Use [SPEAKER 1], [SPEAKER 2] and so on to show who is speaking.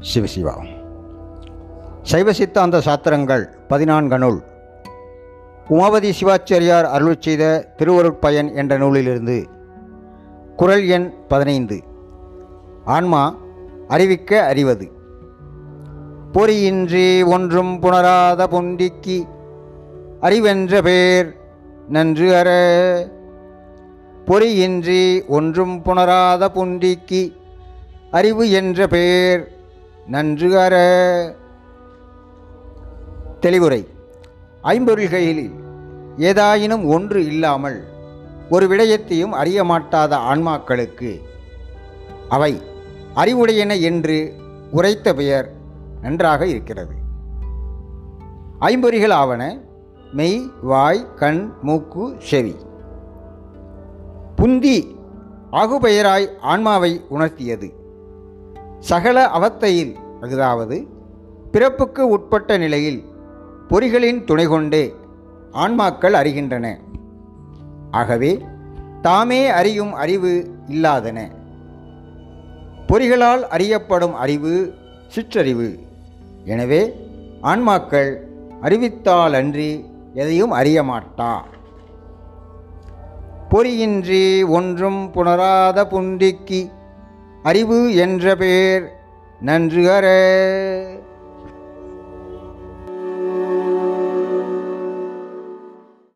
[SPEAKER 1] சிவசிவா சைவ சித்தாந்த சாத்திரங்கள் பதினான்கனுள் உமாபதி சிவாச்சாரியார் அருள் செய்த திருவருட்பயன் என்ற நூலிலிருந்து குரல் எண் பதினைந்து. ஆன்மா அறிவிக்க அறிவது. பொறியின்றி ஒன்றும் புணராத பொண்டிக்கு அறிவென்ற பேர் நன்று அற. பொறியின்றி ஒன்றும் புணராத புண்டிக்கு அறிவு என்ற பெயர் நன்று அற தெளிவுரை ஐம்பொருள்களில் ஏதாயினும் ஒன்று இல்லாமல் ஒரு விடயத்தையும் அறிய மாட்டாத ஆன்மாக்களுக்கு அவை அறிவுடையன என்று உரைத்த பெயர் நன்றாக இருக்கிறது. ஐம்பொறிகள் ஆவன மெய் வாய் கண் மூக்கு செவி. புந்தி ஆகுபெயராய் ஆன்மாவை உணர்த்தியது. சகல அவத்தையில் அதாவது பிறப்புக்கு உட்பட்ட நிலையில் பொறிகளின் துணை கொண்டே ஆன்மாக்கள் அறிகின்றன. ஆகவே தாமே அறியும் அறிவு இல்லாதன. பொறிகளால் அறியப்படும் அறிவு சிற்றறிவு. எனவே ஆன்மாக்கள் அறிவித்தாலன்றி எதையும் அறியமாட்டா. பொறியின்றி ஒன்றும் புணராத புண்டிக்கு அறிவு என்ற பெயர் நன்று அற